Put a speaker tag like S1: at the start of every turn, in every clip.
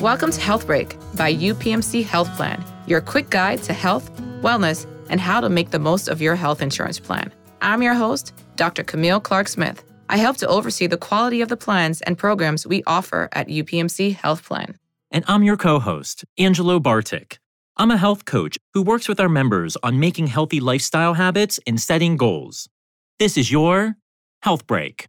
S1: Welcome to Health Break by UPMC Health Plan, your quick guide to health, wellness, and how to make the most of your health insurance plan. I'm your host, Dr. Camille Clark Smith. I help to oversee the quality of the plans and programs we offer at UPMC Health Plan.
S2: And I'm your co host, Angelo Bartik. I'm a health coach who works with our members on making healthy lifestyle habits and setting goals. This is your Health Break.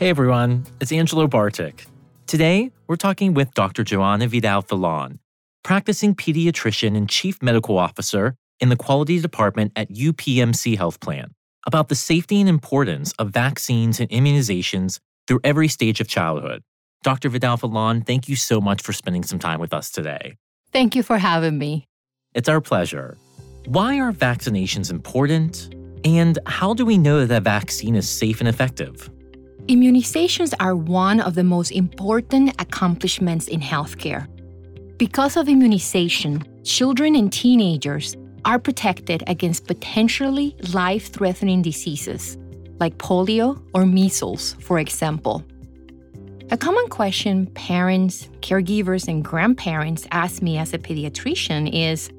S2: Hey everyone, it's Angelo Bartik. Today, we're talking with Dr. Johanna Vidal-Phelan, practicing pediatrician and chief medical officer in the quality department at UPMC Health Plan, about the safety and importance of vaccines and immunizations through every stage of childhood. Dr. Vidal-Phelan, thank you so much for spending some time with us today.
S3: Thank you for having me.
S2: It's our pleasure. Why are vaccinations important? And how do we know that a vaccine is safe and effective?
S3: Immunizations are one of the most important accomplishments in healthcare. Because of immunization, children and teenagers are protected against potentially life threatening diseases like polio or measles, for example. A common question parents, caregivers, and grandparents ask me as a pediatrician is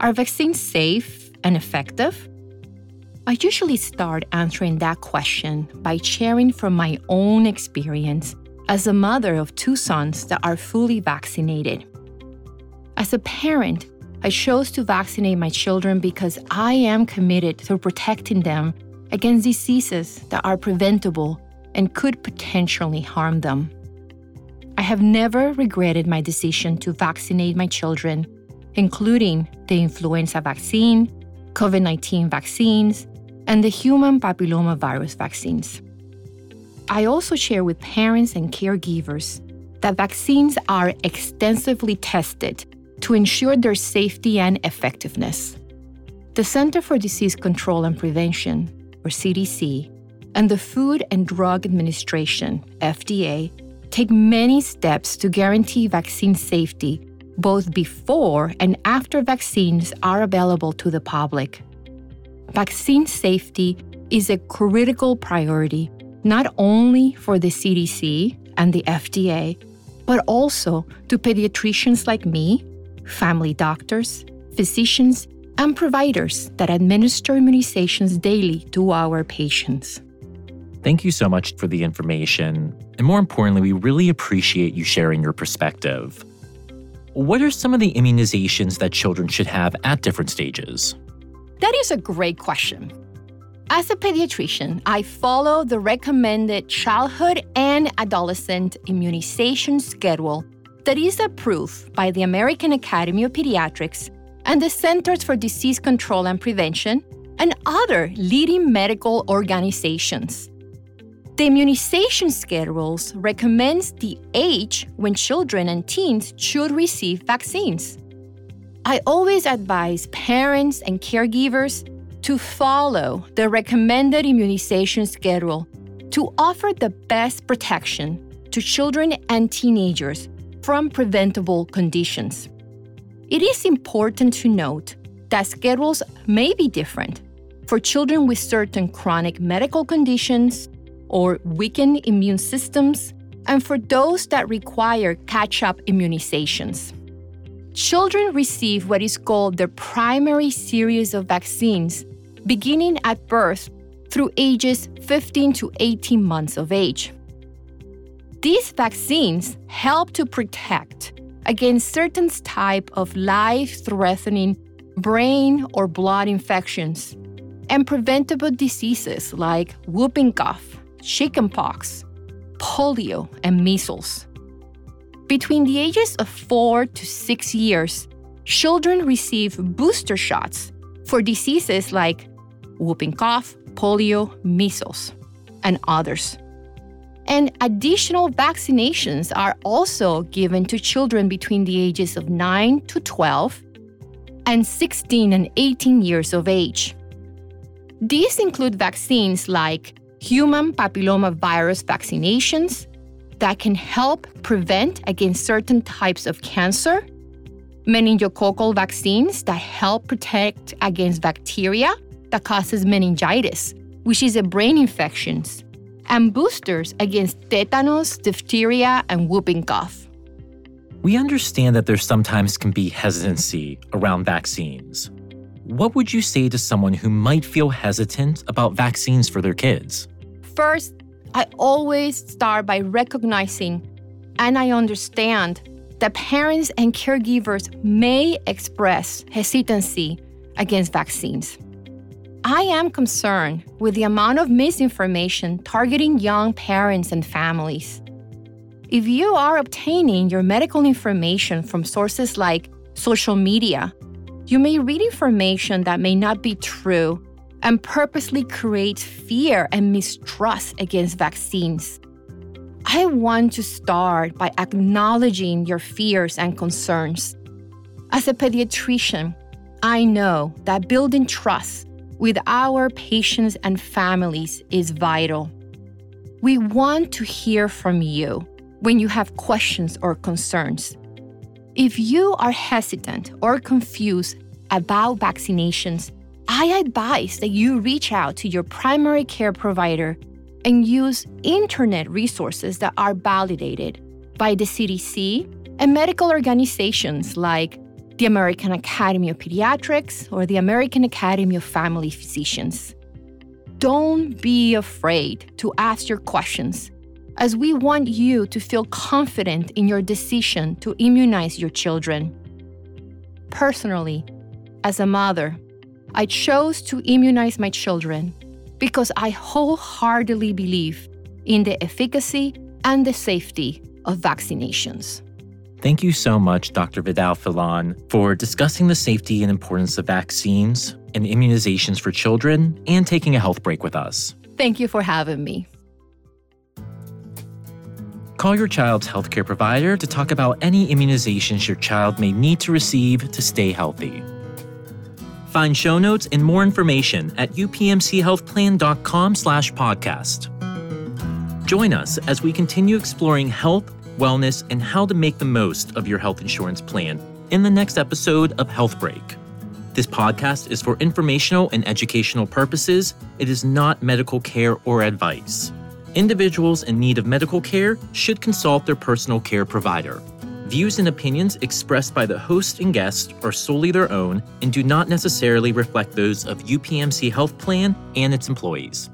S3: Are vaccines safe and effective? I usually start answering that question by sharing from my own experience as a mother of two sons that are fully vaccinated. As a parent, I chose to vaccinate my children because I am committed to protecting them against diseases that are preventable and could potentially harm them. I have never regretted my decision to vaccinate my children, including the influenza vaccine, COVID 19 vaccines, and the human papillomavirus vaccines. I also share with parents and caregivers that vaccines are extensively tested to ensure their safety and effectiveness. The Center for Disease Control and Prevention, or CDC, and the Food and Drug Administration, FDA, take many steps to guarantee vaccine safety both before and after vaccines are available to the public vaccine safety is a critical priority, not only for the CDC and the FDA, but also to pediatricians like me, family doctors, physicians, and providers that administer immunizations daily to our patients.
S2: Thank you so much for the information. And more importantly, we really appreciate you sharing your perspective. What are some of the immunizations that children should have at different stages?
S3: That is a great question. As a pediatrician, I follow the recommended childhood and adolescent immunization schedule that is approved by the American Academy of Pediatrics and the Centers for Disease Control and Prevention and other leading medical organizations. The immunization schedules recommends the age when children and teens should receive vaccines. I always advise parents and caregivers to follow the recommended immunization schedule to offer the best protection to children and teenagers from preventable conditions. It is important to note that schedules may be different for children with certain chronic medical conditions or weakened immune systems, and for those that require catch up immunizations. Children receive what is called the primary series of vaccines beginning at birth through ages 15 to 18 months of age. These vaccines help to protect against certain type of life-threatening brain or blood infections and preventable diseases like whooping cough, chickenpox, polio, and measles. Between the ages of 4 to 6 years, children receive booster shots for diseases like whooping cough, polio, measles, and others. And additional vaccinations are also given to children between the ages of 9 to 12 and 16 and 18 years of age. These include vaccines like human papillomavirus vaccinations, that can help prevent against certain types of cancer, meningococcal vaccines that help protect against bacteria that causes meningitis, which is a brain infection, and boosters against tetanus, diphtheria, and whooping cough.
S2: We understand that there sometimes can be hesitancy around vaccines. What would you say to someone who might feel hesitant about vaccines for their kids?
S3: First, I always start by recognizing and I understand that parents and caregivers may express hesitancy against vaccines. I am concerned with the amount of misinformation targeting young parents and families. If you are obtaining your medical information from sources like social media, you may read information that may not be true and purposely create fear and mistrust against vaccines. I want to start by acknowledging your fears and concerns. As a pediatrician, I know that building trust with our patients and families is vital. We want to hear from you when you have questions or concerns. If you are hesitant or confused about vaccinations, I advise that you reach out to your primary care provider and use internet resources that are validated by the CDC and medical organizations like the American Academy of Pediatrics or the American Academy of Family Physicians. Don't be afraid to ask your questions, as we want you to feel confident in your decision to immunize your children. Personally, as a mother, I chose to immunize my children because I wholeheartedly believe in the efficacy and the safety of vaccinations.
S2: Thank you so much, Dr. Vidal-Phelan, for discussing the safety and importance of vaccines and immunizations for children and taking a health break with us.
S3: Thank you for having me.
S2: Call your child's healthcare provider to talk about any immunizations your child may need to receive to stay healthy. Find show notes and more information at upmchealthplan.com slash podcast. Join us as we continue exploring health, wellness, and how to make the most of your health insurance plan in the next episode of Health Break. This podcast is for informational and educational purposes. It is not medical care or advice. Individuals in need of medical care should consult their personal care provider. Views and opinions expressed by the host and guest are solely their own and do not necessarily reflect those of UPMC Health Plan and its employees.